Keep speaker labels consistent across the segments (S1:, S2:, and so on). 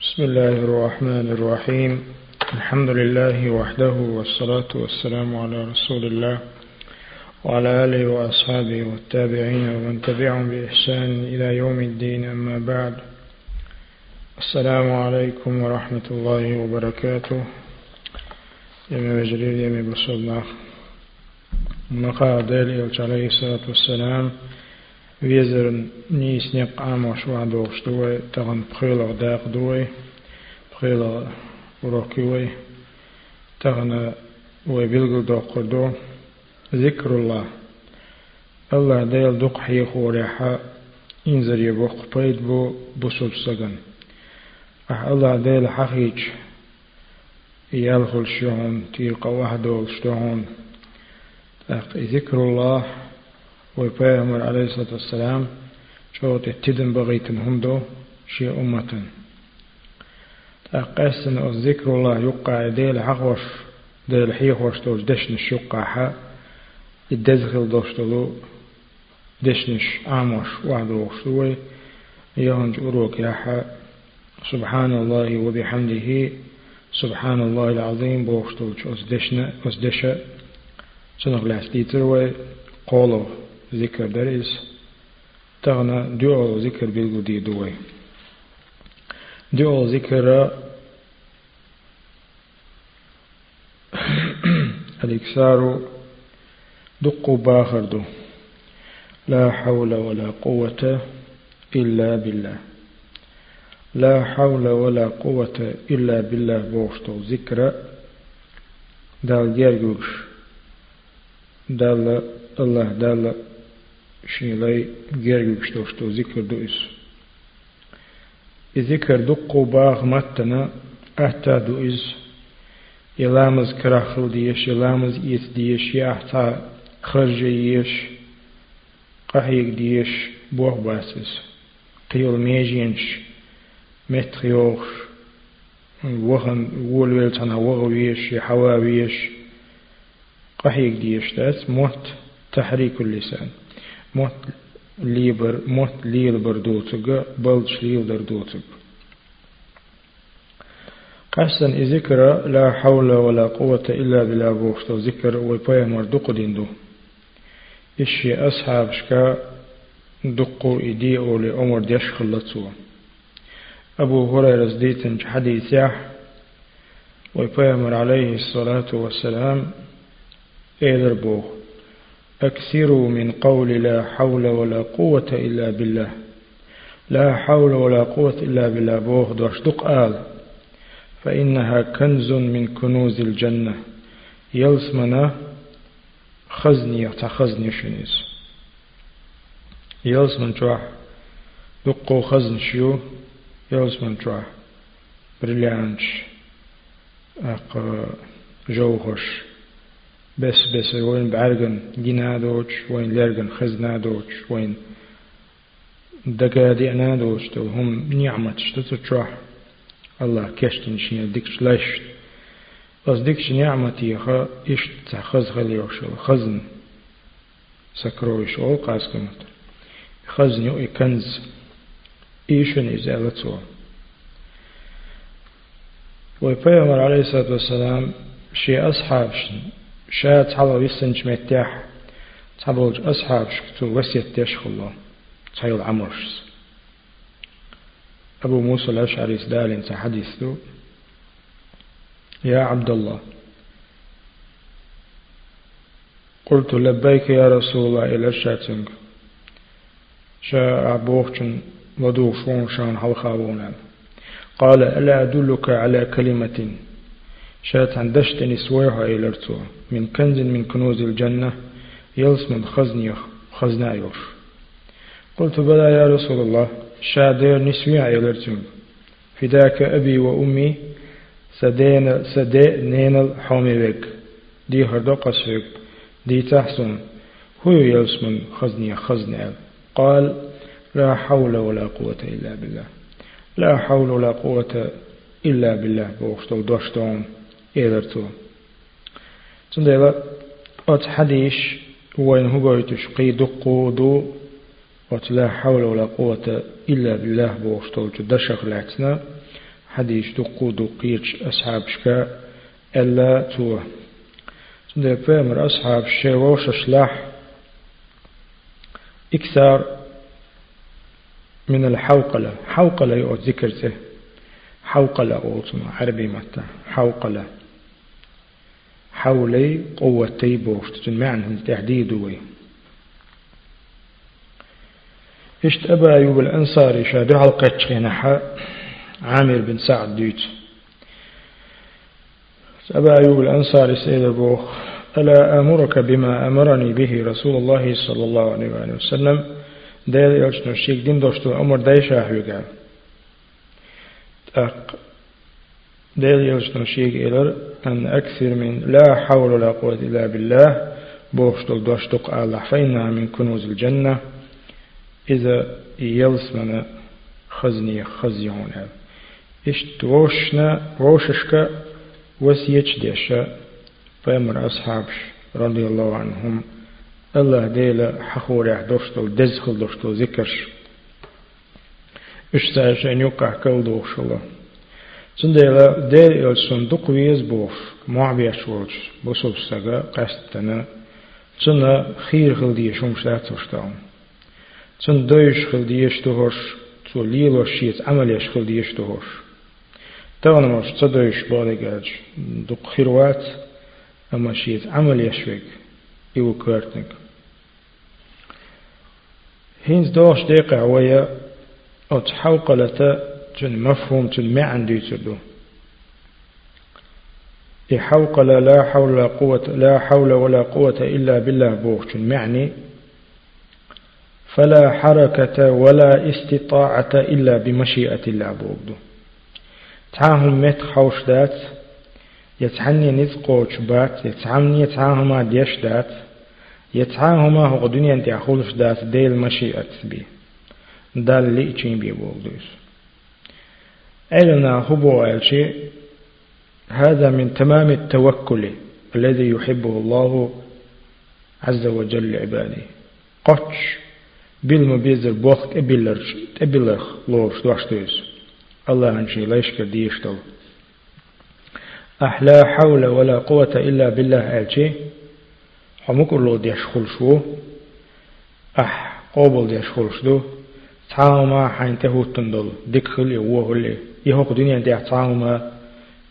S1: بسم الله الرحمن الرحيم. الحمد لله وحده والصلاة والسلام على رسول الله وعلى آله وأصحابه والتابعين ومن تبعهم بإحسان إلى يوم الدين. أما بعد السلام عليكم ورحمة الله وبركاته. يمي وجرير يمي بصدنا مقا ديل عليه الصلاة والسلام ويزر نيس نق عام وشوع دوغش دوي تغن بخيلة داق دوي بخيلة وروكيوي تغن ويبلغ دوق دو ذكر الله ديل دوق حيخ وريحا إنزر يبوق بيد بو بسوب سغن أح الله ديل حقيج يالخل شهون تيلقى وحدول شتهون ذكر الله ويبيغمر عليه الصلاة والسلام شوت اتدن بغيتن همدو شي أمة. تأقسن ذكر الله يقع ديل حقوش ديل حيخوش توش دشنش يقع حا الدزخل دوشتلو دشنش عاموش وعدوش دوي يهنج أروك يحا سبحان الله وبحمده سبحان الله العظيم بوشتوش أسدشنا أسدشا سنغ لاستيتر قولو. ذكر درس تغنى دعو ذكر بالقدي دوي دعو ذكر الإكسار دق باخر دو لا حول ولا قوة إلا بالله لا حول ولا قوة إلا بالله بوشتو ذكر دال جرجوش دال الله دال شيلي جرجوش توشتو ذكر دو إس ذكر دقو باغ متنا أحتا دو إز يلامز كراخل ديش يلامز إيت ديش يأحتا خرج يش قحيق ديش بوغ باسس قيل ميجينش متخيوخ وهن وول تنا وغويش حواويش قحيق ديش تاس موت تحريك اللسان موت ليبر موت ليل بردوتغ بلش ليل دردوتغ قسن ذكر لا حول ولا قوة إلا بالله بوشتو ذكر ويبايمر دق ديندو إشي أصحاب شكا دقو إدي أولي عمر ديش خلطسو أبو هريرة زديتن حديث يح ويبايمر عليه الصلاة والسلام إيدر بوخ أكثروا من قول لا حول ولا قوة إلا بالله. لا حول ولا قوة إلا بالله. بوخ دوش دق آل. فإنها كنز من كنوز الجنة. يلسمنا خزني تخزني شنيس. يلسمن جوح دقو خزن شيو. يلسمن جوح بريليانش أق جوهش بس بس وين بعرقن جنادوش وين لرقن خزنادوش وين دقادي أنادوش هم نعمة شتتشوح الله كشتن شنو ديكش لاشت بس ديكش نعمتي خا إيش تخز خليوش خزن سكروش أو قاسكمت. خزن يو كنز إيشن إزالته ويبيغمر عليه الصلاة والسلام شي أصحاب شات حلو يسنج متاح تحبوج أصحاب شكتو وسيت يشخ الله تحيل عمرش أبو موسى الأشعري سدال انت حديثه يا عبد الله قلت لبيك يا رسول الله إلى الشاتنج شاء أبوخشن ودو شون شان حلخاونا قال ألا أدلك على كلمة شات عندشتني سويها إلرتو من كنز من كنوز الجنة يلس من خزنيخ خزنايوش قلت بلى يا رسول الله شادير نسوي إلرتو فداك أبي وأمي سدين سدي نين الحومي بك. دي هردو قصفك دي تحسن. هو يلس من خزنيخ خزنايوش قال لا حول ولا قوة إلا بالله. لا حول ولا قوة إلا بالله. بوشتو دوشتون إيدرتو تندلا أت حديش وين هو يتشقي دقودو وت لا حول ولا قوة إلا بالله بوشتو دشخ لعتنا حديث دقو دقيرش أصحاب شكا ألا تو ده بامر أصحاب شووش شلاح إكثر من الحوقلة حوقلة يؤد ذكرته حوقلة أوتما عربي متى حوقلة حولي قوتي بوشت معنى تحديد وي. إشت أبا أيوب الأنصاري شادر على قتش نحا عامر بن سعد ديت أبا أيوب الأنصاري سيد بوخ ألا أمرك بما أمرني به رسول الله صلى الله عليه وسلم؟ ديل يلشنو الشيك دين دوشتو أمر دايشا هيوغا ديل يلشنو الشيك إلر أن أكثر من لا حول ولا قوة إلا بالله بوشتو دوشتق الله فإنها من كنوز الجنة. إذا يلسمنا خزني خزيون إشت روشنا روششك وسيج ديشا فأمر أصحابش رضي الله عنهم. الله ديلا حخور دوشتو دزخل دوشتو ذكرش. إش ساشن يقع كل دوشلا سنديلا الصندوق ويز بوش معبيش وش بصوب سجا قستنا سنة خير خلدي شمشات وشتاهم سن دوش خلدي يشتهوش تو ليلو شيت عمل يش خلدي يشتهوش تغنى مش تصدوش بالغاج دق خيروات أما شيت عمل يشوك إيو كارتنك هينز دوش ديقع ويا أتحوقلة تن مفهوم تن معن ديتردو يحوقل لا حول ولا قوة لا حول ولا قوة إلا بالله بوغ تن معني فلا حركة ولا استطاعة إلا بمشيئة الله بوغدو تعاهم مت خوش دات يتعني نزقوش بات يتعني يتعاهما ديش دات يتعاهما هو دنيا انت دات ديل مشيئة بي. دال إچين بي بولدوس علنا هبو الشيء هذا من تمام التوكل الذي يحبه الله عز وجل لعباده. قطش بالمبيزر بوخت ابيلرش ابيلرخ لورش دوشتوس الله انشي ليشكر ديشتل أحلا حول ولا قوة إلا بالله ألشي حمك الله ديش خلشو. أح قوبل ديش خلشدو تعاوما حين تهوتن دل دكخل يوه اللي يهوق دنيا دي تعاوما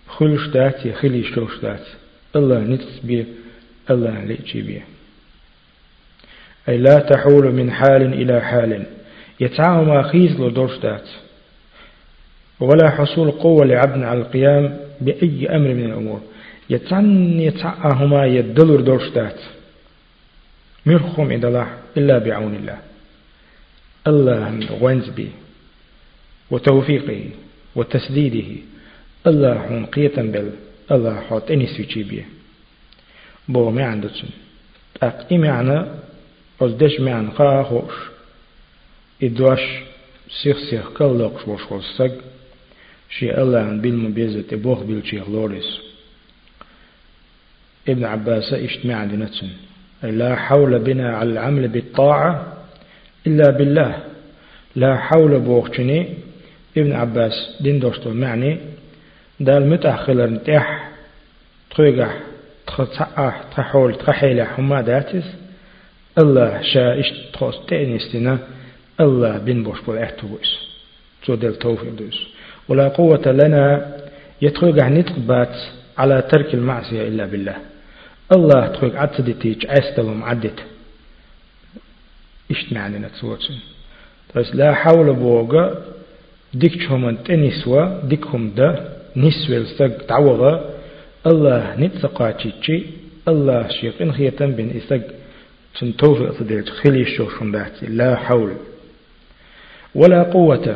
S1: خلش دات يخلي شوش دات الله نتس بيه الله ليجي بيه أي لا تحول من حال إلى حال يتعاوما خيز لدورش دات ولا حصول قوة لعبد على القيام بأي أمر من الأمور يتعن يتعهما يدلر دورشتات مرخم إلى إلا بعون الله الله غنز به وتوفيقه وتسديده. الله هون قيتا بل الله حوت إني سوچي بيه بو ما عندتن أق إي معنى أزدش معنى قاهوش إدواش سيخ سيخ كاللوكش وش وصق شي الله عن بيل بيزة بوخ بيل شيخ لوريس. ابن عباس اجتماع عندنا لا حول بنا على العمل بالطاعة إلا بالله. لا حول بوخشني ابن عباس دين دوستو معني. دال متأخلر نتاح تخيقح تخصح تحول تخحيل حما داتس. الله شا إشت تخص تأنيستنا. الله بن بوش بول احتوش تو دل توفيق دوس ولا قوة لنا. يتخوق نتقبات على ترك المعصية إلا بالله. الله تخوق عدتيج عستلم عدت. إشت معنى نتسوتن بس لا حول بوغا ديكشهم تنسوا ديكهم دا نسوى السق تعوضا الله نتسقاتيجي الله شيقين خيتن بن إسق تنتوفق تدير خلي الشوشن لا حول ولا قوة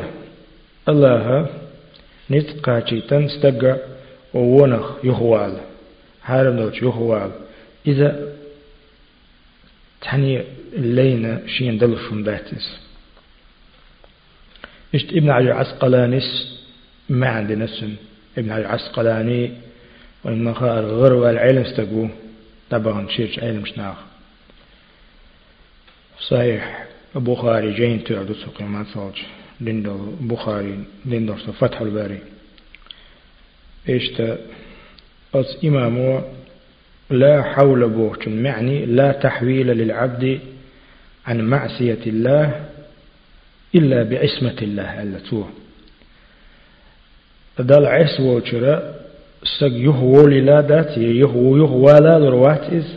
S1: الله نتقاتي تنستقى وونخ يهوال هارم دوش يهوال إذا تعني اللينا شين دلشون باتس اشت ابن علي عسقلانيس ما عندنا سن ابن علي عسقلاني وإن خار غرو العلم استقو طبعا شيرش علم شناخ. صحيح البخاري جين تعدو سقيمات صوت لندو بخاري لندو فتح الباري. إيشتا أص إمامو لا حول بوغش معني لا تحويل للعبد عن معصية الله إلا بعصمة الله ألا توه دال عس وشرا سق يهو للا دات يهو يهو لا لروات إز.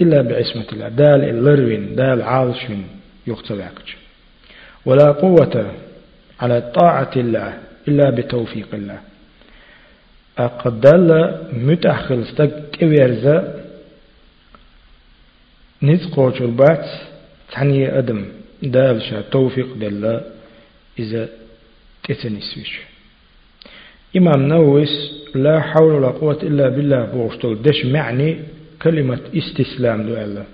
S1: إلا بعصمة الله. دال اللروين دال عالشين يختبعك ولا قوة على طاعة الله إلا بتوفيق الله. أقدل متأخل استق كويرزا نزقو شربات تعني أدم دال شا توفيق دل إذا تتنسوش إمام نوويس لا حول ولا قوة إلا بالله بوشتل دش معني كلمة استسلام دو الله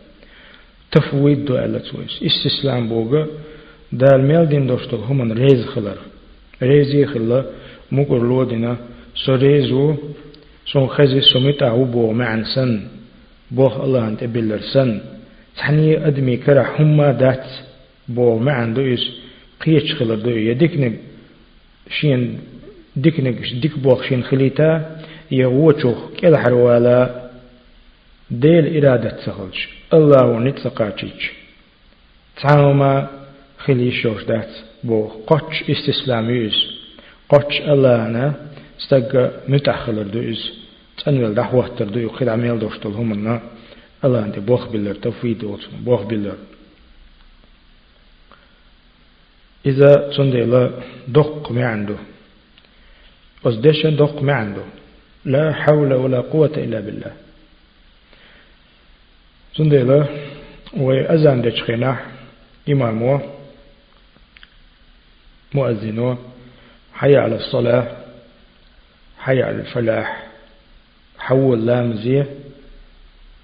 S1: تفويض دو الله تويس استسلام بوغا. دال ميل دين دوشتل همان ريز خلر. ريزي خلا. مقر لودنا سو ريزو سو خزي سميت أو بو معن سن بوه الله أنت بلر سن. تحني أدمي كرا هما دات بو معن دويس قيش خلر دو يدكنك شين دكنك ديك بوخ شين خليتا يغوچوخ كلا حروالا ديل إرادة سخلش الله نتسقاچيش تعاوما خلي شوش دات بو قوش استسلاميوز قوش الله استقى متأخلر دوز تنويل دحوة دو يخيل عميل دوشتل هم الله أنت بوخ بلر توفيد بوخ بلر. إذا تندل دق ما عنده وزدش دق ما عنده لا حول ولا قوة إلا بالله. تندل وأذان دشخنا إمامه مؤذنه حي على الصلاة. حي على الفلاح. حول لامزيه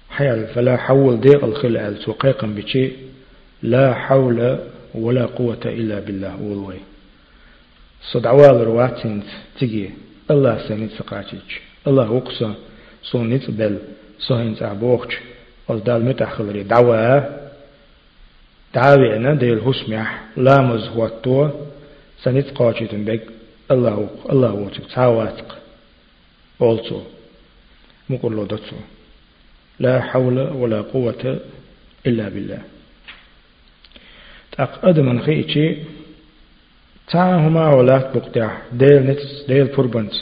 S1: حي على الفلاح. حول ديق الخلع سوقيقا بشيء. لا حول ولا قوة إلا بالله. والله. صدعوال رواتين تجي. الله سنت سقاتيج. الله وقصا صونت بل. صهنت أبوخش أصدال متأخلري دعوة دعوة ديل هسمح لامز هو التو سنت قاتيتن بك الله الله وتك تعواتك also مقول له لا حول ولا قوة إلا بالله. أق أدمن خيتي تاهما ولا بقطع ديل نتس ديل فربنت.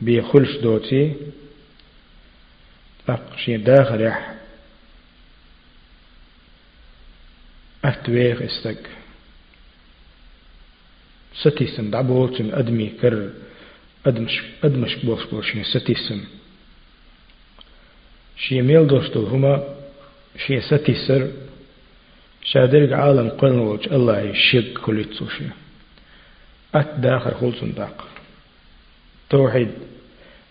S1: بيخلش دوتي. أق شي داخل يح أتويخ إستك. ستيسم دعبولتن أدمي كر أدمش أدمش بوش بوشين ستيسم شي ميل دوستو هما شي ستيسر شادرق عالم قلن وجه الله يشق كل تسوشي أت داخل خلصن داق توحيد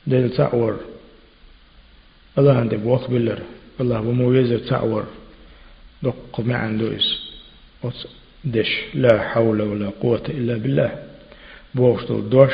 S1: دل تعور الله عنده بوق بلر الله بمويزة تعور دق ما عنده إس دش لا حول ولا قوة إلا بالله بوش دل دوش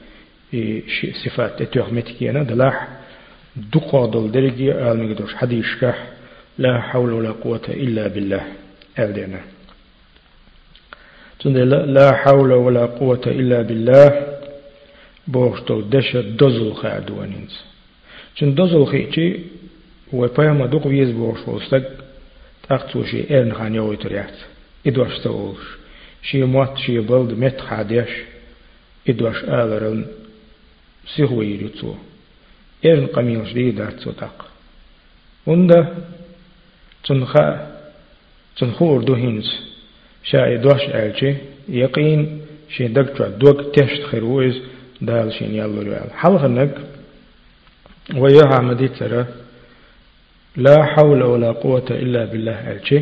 S1: صفات اتوغمتك أنا دلاح دقا دل درجي آل مقدوش حديث كح لا حول ولا قوة إلا بالله. آل دينا لا حول ولا قوة إلا بالله. بوشتو دش دزل خادوانينز چون دزل خيچي وپايما دوق ويز بوش وستق تاقتو شي إيرن خان يوي تريات إدواش تولش شي موات شي بلد مت خاديش إدواش آلرن. سيهو يريتو ايرن قميلش دي دارتو تاق وندا تنخا تنخور دو هينز شاي دوش يقين شي دكتور دوك تشت خيروز دال شين يالو ريال حلق النك ويها مديترة لا حول ولا قوة إلا بالله ألشي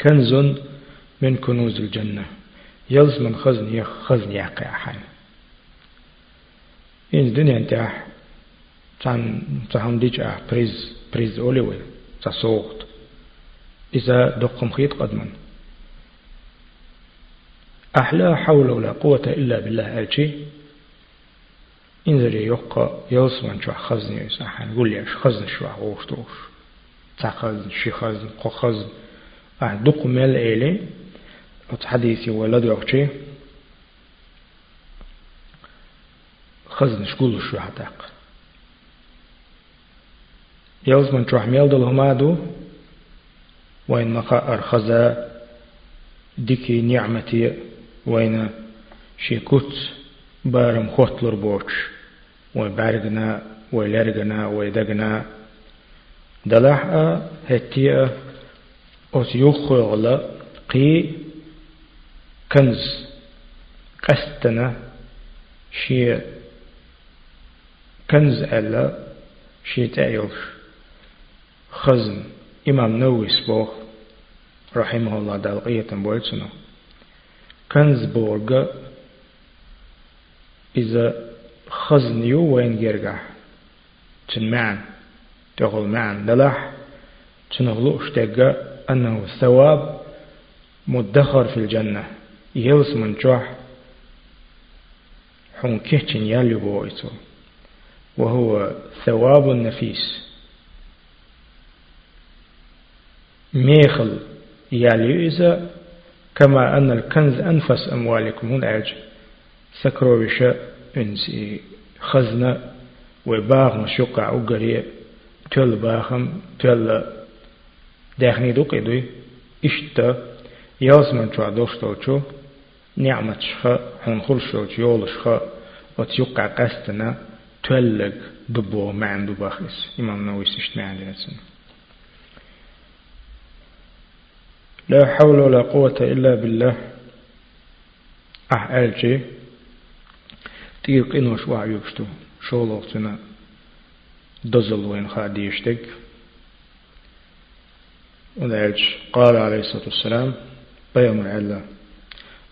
S1: كنز من كنوز الجنة يلز من خزن يخ خزن يقع حين إن الدنيا انتاح تان تهم ديج آه بريز بريز أولي تصوغت إذا دقم خيط قدما أحلا حول ولا قوة إلا بالله ألشي إنزل يقى يوصمن شو خزن يسحن قول لي خزن شو غوش توش تخزن شي خزن قو خزن أه دق مل إلي حديثي ولد يوكشي هتاق يوزمن شو حميل دل همادو وين مقا أرخزا ديكي نعمتي وين شي كوت بارم خوتلر بوش وبارغنا ولرغنا ويدغنا دلح هتي أوس يخوغلا قي كنز قستنا شي كنز ألا شي تأيوش خزن إمام نووي سبوخ رحمه الله دالقية بولتسنو كنز بورغ إذا خزنيو وين جرجع تنمعن تغل معن دلح تنغلو اشتاق أنه ثواب مدخر في الجنة. يلس من جوح حون كهتن يالي بوئتو وهو ثواب النفيس. ميخل يالي إذا كما أن الكنز أنفس أموالكم. هنا أجل سكرو بشا إنسي خزنة وباغ مشوقع أقري تل باخم تل داخني دوق إدوي إشتا ياز من شو دوشتو شو. نعمة شخا هنخل شو يول شخا وتيوقع قستنا. تولق دبو معن دباخس إمام نووي سشت معن لنسن لا حول ولا قوة إلا بالله أح ألجي تيق إنوش وعيوكشتو شولوغتنا دزل وين خاديشتك ودعج قال عليه الصلاة والسلام بيوم الله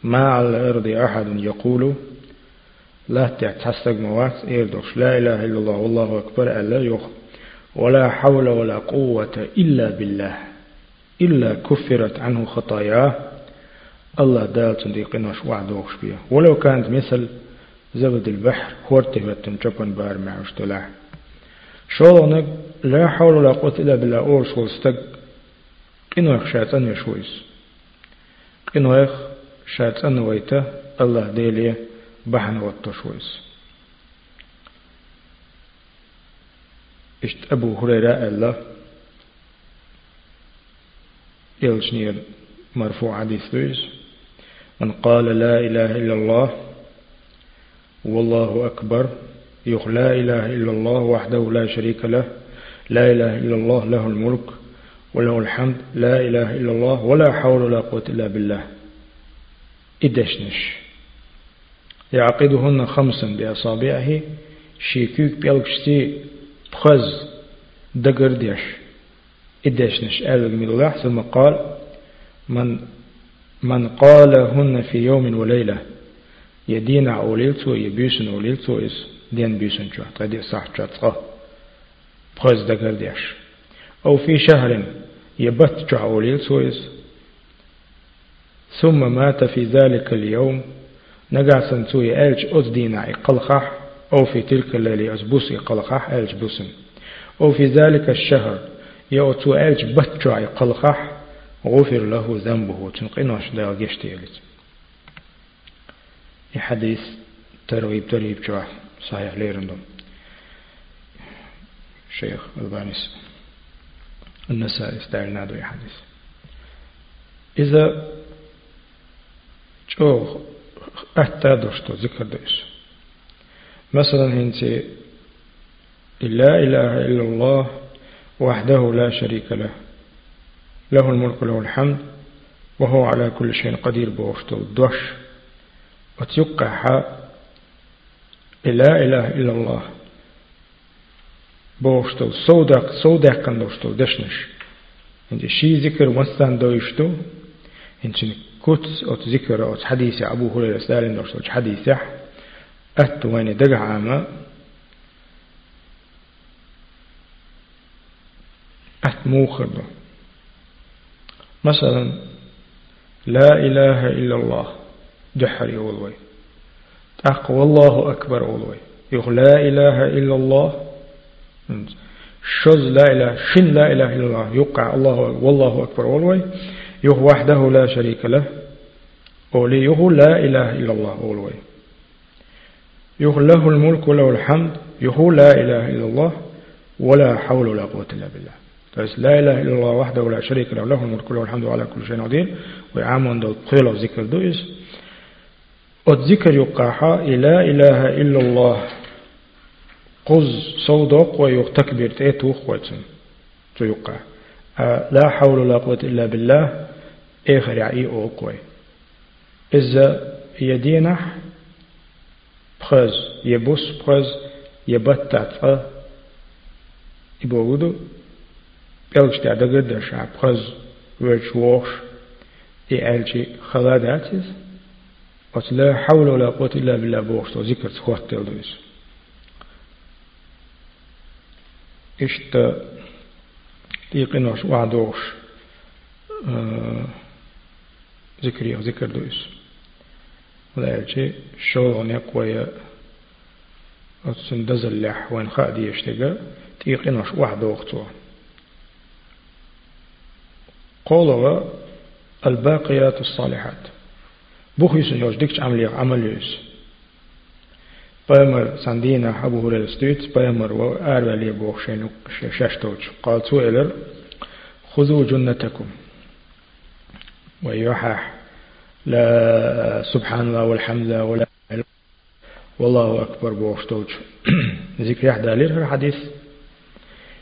S1: ما على الأرض أحد يقول لا تعتستق موات إيردوش لا إله إلا الله والله أكبر ألا يخ ولا حول ولا قوة إلا بالله إلا كفرت عنه خطاياه. الله دالت ديقنوش وعدوش بيه ولو كانت مثل زبد البحر خورتبت جبن بار معوش تلاح شولونك لا حول ولا قوة إلا بالله أور شول استق كنوخ شاتن يشويس كنوخ شاتن ويتا الله ديلي بحن وطشويس إشت أبو هريرة الله يلشنير مرفوع حديث من قال لا إله إلا الله والله أكبر يخ لا إله إلا الله وحده لا شريك له لا إله إلا الله له الملك وله الحمد لا إله إلا الله ولا حول ولا قوة إلا بالله. إدشنش يعقدهن خمسا بأصابعه شيكوك بيلكشتي بخز دقر ديش. إدشنش ألغ من الله ثم قال من من قالهن في يوم وليلة يدينا أوليلتو يبيسن أوليلتو إس دين بيسن شو تدي صح شاتقه بخز دقر ديش. أو في شهر يبت جو أوليلتو إس. ثم مات في ذلك اليوم نجا سنتوي ألج أزدينا إقلخح أو في تلك الليلة أزبوس إقلخح ألج بوسن. أو في ذلك الشهر يأتو ألج بتجو إقلخح غفر له ذنبه تنقنوش دا جشتي حديث ترغيب ترهيب جوا صحيح ليرندم. شيخ ألبانيس. النساء استعلنا دو حديث. إذا جو أحتى دوشتو ذكر دوش مثلا هنتي لا إله إلا الله وحده لا شريك له. له الملك له الحمد وهو على كل شيء قدير بوشتو دوش وتيقع لا إله إلا الله بوشتو صودق صودق كان دوشتو دشنش. انت شي ذكر مستان دوشتو انت كوت أوت ذكر أوت حديث أبو هريرة سأل سالن أوت حديث أت أتوين دقع عاما أتموخر مثلا لا إله إلا الله دحري أولوي أقوى الله أكبر أولوي يق لا إله إلا الله شز لا إله شن لا إله إلا الله يقع الله والله أكبر أولوي يخ وحده لا شريك له. أولي يخ لا إله إلا الله أولوي يخ له الملك وله الحمد يخ لا إله إلا الله ولا حول ولا قوة إلا بالله. بس لا إله إلا الله وحده ولا شريك له له الملك وله الحمد على كل شيء قدير. ويعامون دو قيل ذكر دويس ذكر يقاحا لا إله إلا الله. قز صودق ويق تكبير تيتوخ ويتسن. يقع لا حول ولا قوة إلا بالله. إخر يعي أوقوي إذا يدينح بخز يبوس بخز يبتت يبوغدو. بلش دقد شعب خز وش ووش. إي ألجي خلاداتيز وت لا حول ولا قوة إلا بالله بوش تو ذكر تخوات تلدويس إشت تيقنوش وعدوش آه ذكر دويس ولا ألجي شغل نقوية وتسندز لح وين خادي يشتغل تيقنوش وعدوش تو قولوا الباقيات الصالحات بوخي سنجوش ديكش عمل يوس بامر سندينا أبو هريرة ستيت بامر وآر بوخ شينو شاشتوش قال سؤال خذوا جنتكم ويوحح لا سبحان الله والحمد لله ولا والله أكبر بوشتوج ذكر يحدى لير حديث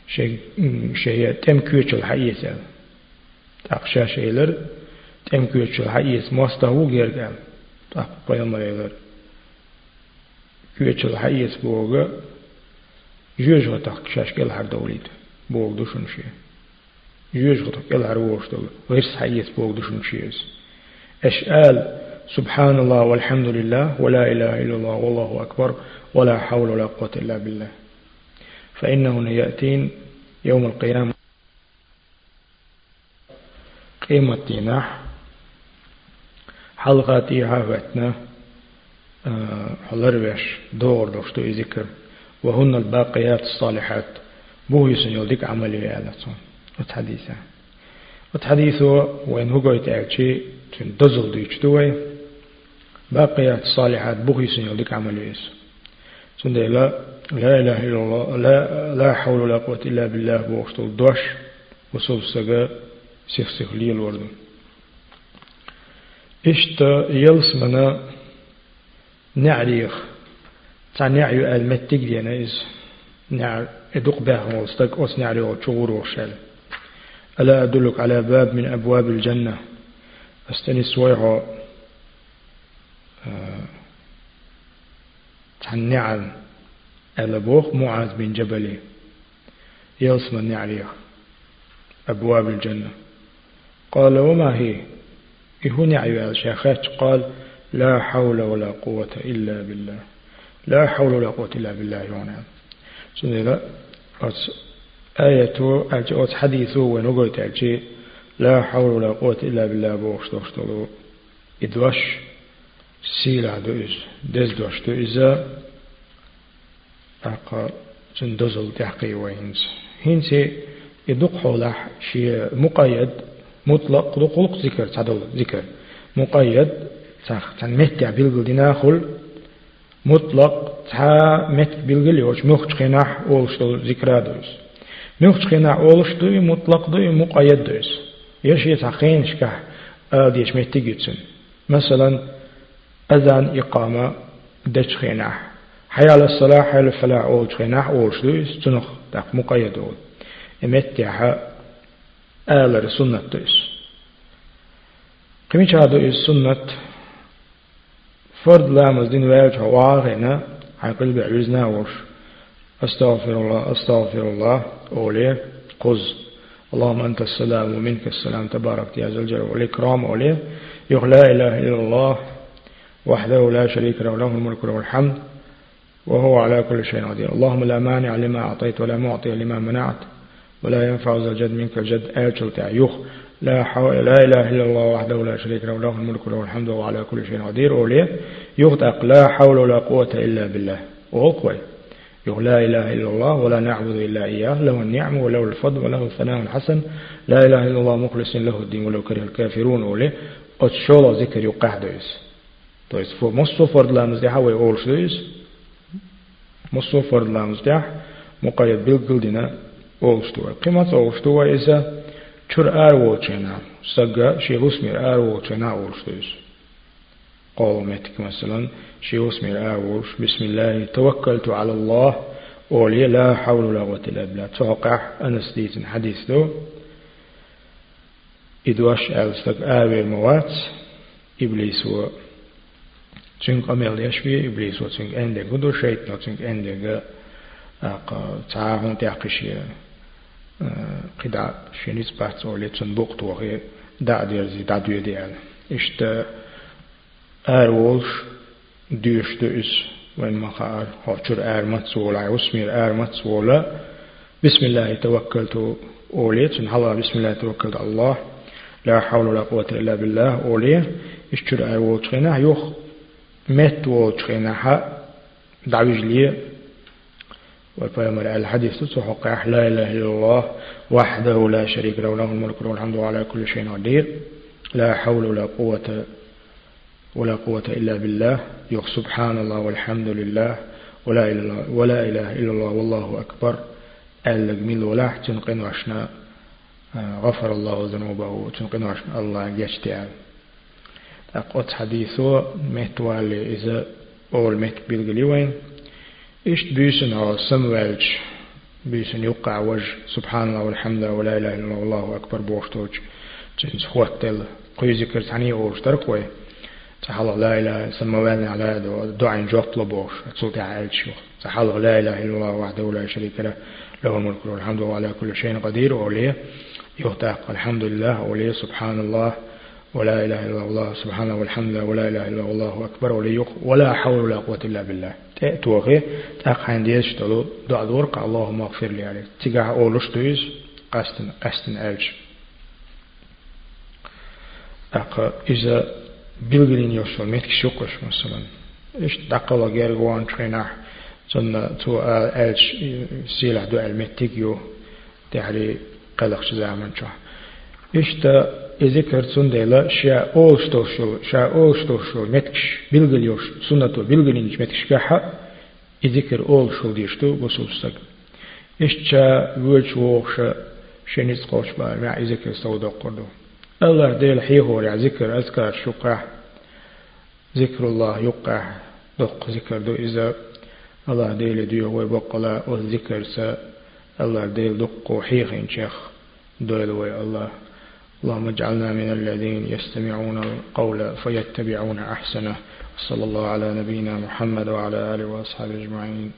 S1: شيء شيء تم كيوتشل حقيقة تقشا شيلر تم كيوتشل حقيقة مستهو جيرجان تق بيامر يلر كيوتشل حقيقة بوغا جوج غتاق شاش كل هر دوليد بوغ دوشن شي جوج غتاق كل هر ووش دول غيرس حقيقة بوغ دوشن شيز أشآل سبحان الله والحمد لله ولا إله إلا الله والله أكبر ولا حول ولا قوة إلا بالله فإنهن يأتين يوم القيامة قيمة ديناح حلقاتي هافتنا حلروش دور دوشتو ذكر وهن الباقيات الصالحات. بو يسن يلدك عملي يالتون وتحديثا وتحديثه وين هو قويت اعجي تن دزل ديشتوي باقيات الصالحات بو يسن يلدك عملي يس تن لا لا إله إلا الله لا, لا حول ولا قوة إلا بالله بوشتو دوش وصوب سجا سيخ سيخ لي الورد إشت يلس منا نعريخ. تاع نعيو المتك دينا إز نعر إدوق باه وستك أس نعريو تشغور وشال. ألا أدلك على باب من أبواب الجنة. أستني سويها تاع نعم ألبوخ معاذ بن جبل. يلس من نعريخ أبواب الجنة. قال وما هي؟ إهو نعيو الشيخات قال لا حول ولا قوة إلا بالله. لا حول ولا قوة إلا بالله هنا سنة آية أجوز حديثه ونقول تأجي. لا حول ولا قوة إلا بالله بوش دوشتلو إدوش. سيلا دوش. دز دوش إذا أقا سندزل تحقي وينز. هنسي يدق حولح شيء مقيد. مطلق. دقلق ذكر تعدل ذكر. مقيد. تخ تن مهتع بلغل ديناخل مطلق تا مت بلغل يوش مخش خناح أولشتو ذكرا دوس مخش خناح أولشتو مطلق دو مقيد دوس يشي تخين شكح آديش مهتجتسن مثلا أذان إقامة دش خناح حيال الصلاة حيال الفلاح أول خناح أولشتو تنخ تق مقيد أول إمتعها آلر سنة دوس قميش هذا السنة فرد لامز دين واجه واغنا عقل بعوزنا وش. أستغفر الله أستغفر الله. أولي قز. اللهم أنت السلام ومنك السلام. تبارك يا ذا الجلال والإكرام. أولي. يقول لا إله إلا الله وحده لا شريك له له الملك وله الحمد وهو على كل شيء قدير. اللهم لا مانع لما أعطيت ولا معطي لما منعت ولا ينفع ذا الجد منك الجد. آجل تعيوخ. لا, حول لا إله إلا الله وحده لا شريك له له الملك وله الحمد وهو على كل شيء قدير وليه يغتق لا حول ولا قوة إلا بالله. وهو يقول لا إله إلا الله ولا نعبد إلا إياه له النعم وله الفضل وله الثناء الحسن. لا إله إلا الله مخلص له الدين ولو كره الكافرون وليه od šola zikr ju kahdojus. To jest få mosso fordlarımız daha ve oluşluyuz. Mosso fordlarımız daha mukayyet bilgildine قيمة Kıymat oluştu إذا چور آر وچنا سجا شيخ اسمير آر وچنا أولش دويس قالوا متك مثلا شيخ اسمير آر وولش بسم الله توكلت على الله أولي لا حول ولا قوة إلا بالله. توقع أنس ديتن حديث دو. إدواش ألستك آوير موات إبليس و تشنك أميل يشبي إبليس و تشنك أندك قدو شيطان تشنك أندك تعاون تاقشي قدا شنيس بات أولي تنبوق وغير دا دير زي دا دوية ديال إشت آر ديش دوش وين ما خار هوشر آر متسولا وسمير آر متسولا بسم الله توكلت أوليت حلا بسم الله توكلت الله. لا حول ولا قوة إلا بالله أولي إشتر أي ووتخينا يوخ مت ووتخينا حا دعوج لي والبيامر الحديث تسحق لا إله إلا الله وحده لا شريك له له الملك وله الحمد على كل شيء قدير. لا حول ولا قوة ولا قوة إلا بالله. يوخ سبحان الله والحمد لله ولا إله, ولا إله إلا الله والله أكبر. ألق ميل ولا تنقن وشنا غفر الله ذنوبه تنقن وشنا الله يجتعل. أقوت حديثه مهتوالي إذا أول مهت بيلغلي إشت بيسن أو سموالج بيسن يقع وجه سبحان الله والحمد لله ولا إله إلا الله والله أكبر بوشتوج جنس خوتل قوي ذكر تعني أوشتر قوي تحال لا إله سموالي على دعاء جوت لبوش تصوت عالش تحال لا إله إلا الله وحده لا شريك له. له الملك والحمد وعلى كل شيء قدير. أوليه يهتاق الحمد لله. أوليه سبحان الله. ولا إله إلا الله سبحانه والحمد ولا إله إلا الله أكبر وليق ولا حول ولا قوة إلا بالله. توغي تاق ديش تلو دعا دورق اللهم اغفر لي عليك. تيجا أولوش دويز قستن قستن ألش. أق إذا بلغلين يوصل ميتك شوقش مثلا إيش دقلا غير غوان ترينح سنة تو ألش سيلح دو المتيجيو تحري قلق زمان شو إيش تا ذكر سندلا شاء أوشتوشل شاء أوشتوشل متكش بلغليوش سنة بلغلينش متكش كحا ذكر أوشل ديشتو بسوسك إيش تا وجه وخش شنيس قوش بار مع ذكر سودا قردو الله ديل حيهور ذكر أذكر شقع ذكر الله يقع دق ذكر دو إذا الله ديل ديو ويبقلا والذكر سا الله ديل دق حيخين شيخ دول وي الله اللهم اجعلنا من الذين يستمعون القول فيتبعون أحسنه. صلى الله على نبينا محمد وعلى آله وأصحابه أجمعين.